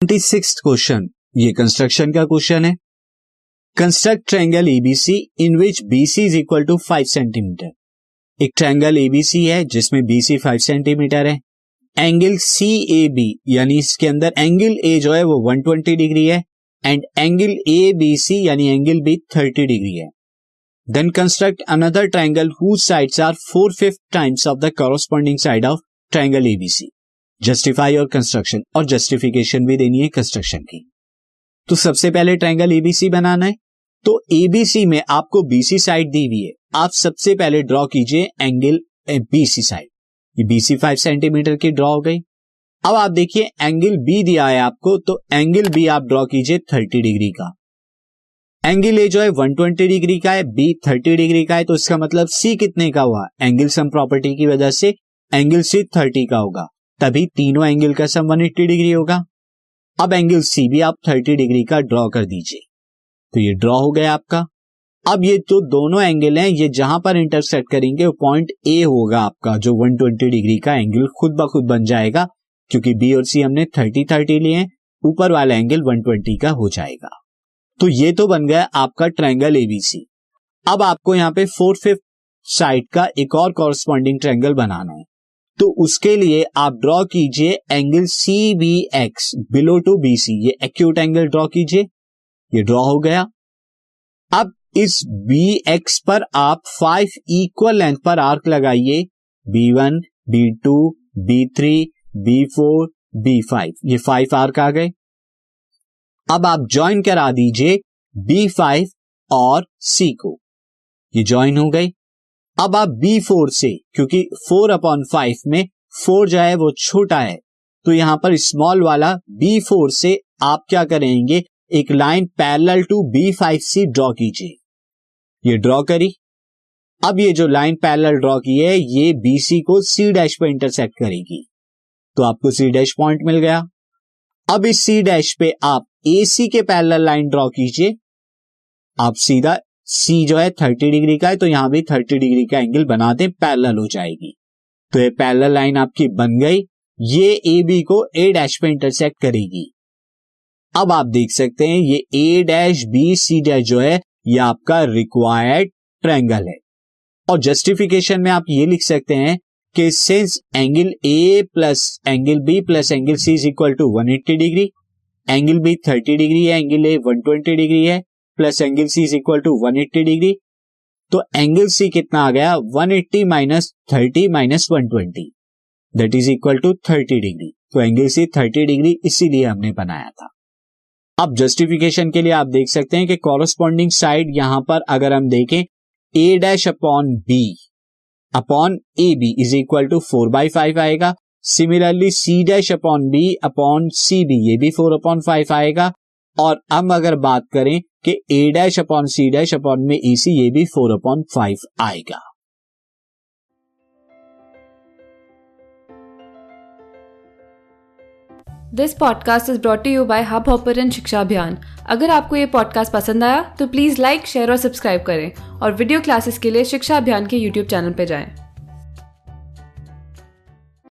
Twenty six question ये construction का question है. Construct triangle ABC in which BC is equal to five centimetre एक triangle ABC है, जिसमें बीसी फाइव सेंटीमीटर है. एंगल सी ए बी यानी इसके अंदर एंगल ए जो है वो 120 डिग्री है and angle A B C यानी एंगल बी 30 डिग्री है. Then construct another triangle who sides are four fifth times of the corresponding side of triangle ABC justify और कंस्ट्रक्शन और जस्टिफिकेशन भी देनी है कंस्ट्रक्शन की। तो सबसे पहले ट्रायंगल एबीसी बनाना है। तो एबीसी में आपको बीसी साइड दी हुई है। आप सबसे पहले ड्रॉ कीजिए एंगल बीसी साइड ये बीसी फाइव सेंटीमीटर की ड्रॉ हो गई। अब आप देखिए एंगल बी दिया है आपको तो एंगल बी आप ड्रॉ कीजिए थर्टी डिग्री का। एंगल ए जो है 120 डिग्री का है बी 30 डिग्री का है तो इसका मतलब सी कितने का हुआ? एंगल सम प्रॉपर्टी की वजह से एंगल सी 30 का होगा। तभी तीनों एंगल का सम 180 डिग्री होगा। अब एंगल सी भी आप 30 डिग्री का ड्रॉ कर दीजिए। तो ये ड्रॉ हो गया आपका। अब ये जो दोनों एंगल हैं, ये जहाँ पर इंटरसेक्ट करेंगे, वो पॉइंट ए होगा आपका, जो 120 डिग्री का एंगल खुद ब खुद बन जाएगा, क्योंकि बी और सी हमने 30 30 लिए हैं, ऊपर वाला एंगल 120 का हो जाएगा। तो ये तो बन गया आपका ट्रायंगल एबीसी अब आपको यहाँ पे फोर फिफ्थ साइड का एक और कॉरस्पॉन्डिंग ट्रायंगल बनाना है। तो उसके लिए आप ड्रॉ कीजिए angle C B X below to B C ये एक्यूट एंगल ड्रॉ कीजिए। ये ड्रॉ हो गया। अब इस बी एक्स पर आप फाइव इक्वल लेंथ पर आर्क लगाइए। B one B two B three B four B five ये फाइव आर्क आ गए। अब आप ज्वाइन करा दीजिए बी फाइव और सी को। ये ज्वाइन हो गई अब आप बी फोर से, क्योंकि फोर अपॉन फाइव में फोर जो है वो छोटा है तो यहाँ पर स्मॉल वाला बी फोर से आप क्या करेंगे? एक line parallel to B five C draw कीजिए। ये ड्रॉ करी। अब ये जो लाइन पैरेलल ड्रॉ की है, ये बीसी को सी डैश पर इंटरसेक्ट करेगी। तो आपको सी डैश पॉइंट मिल गया। अब इस सी डैश पे आप ए सी के पैरेलल लाइन ड्रॉ कीजिए। आप सीधा सी जो है थर्टी डिग्री का है तो यहाँ भी थर्टी डिग्री का एंगल बना दें पैरेलल हो जाएगी। तो ये पैरेलल लाइन आपकी बन गई। ये ए बी को ए डैश पे इंटरसेक्ट करेगी। अब आप देख सकते हैं, ये A dash B C dash जो है, ये आपका रिक्वायर्ड ट्रायंगल है। और जस्टिफिकेशन में आप ये लिख सकते हैं कि since angle A plus angle B plus angle C is equal to 180 degree angle B 30 degree है एंगल ए 120 डिग्री है plus angle C is equal to 180 degree तो एंगल सी कितना आ गया? 180 eighty minus thirty minus one twenty that is equal to 30 degree तो angle C 30 degree इसीलिए हमने बनाया था। अब जस्टिफिकेशन के लिए आप देख सकते हैं कि कॉरस्पॉन्डिंग साइड यहाँ पर अगर हम देखें A dash upon B upon A B is equal to four by five आएगा। Similarly C dash upon B upon C B ये भी फोर अपॉन फाइव आएगा। और अब अगर बात करें कि A dash upon C dash upon में ई सी ये भी फोर अपॉन फाइव आएगा। This podcast is brought you by Hubhopper Shiksha Abhiyan अगर आपको ये पॉडकास्ट पसंद आया तो प्लीज़ लाइक शेयर और सब्सक्राइब करें। और वीडियो क्लासेस के लिए शिक्षा अभियान के यूट्यूब चैनल पर जाएँ।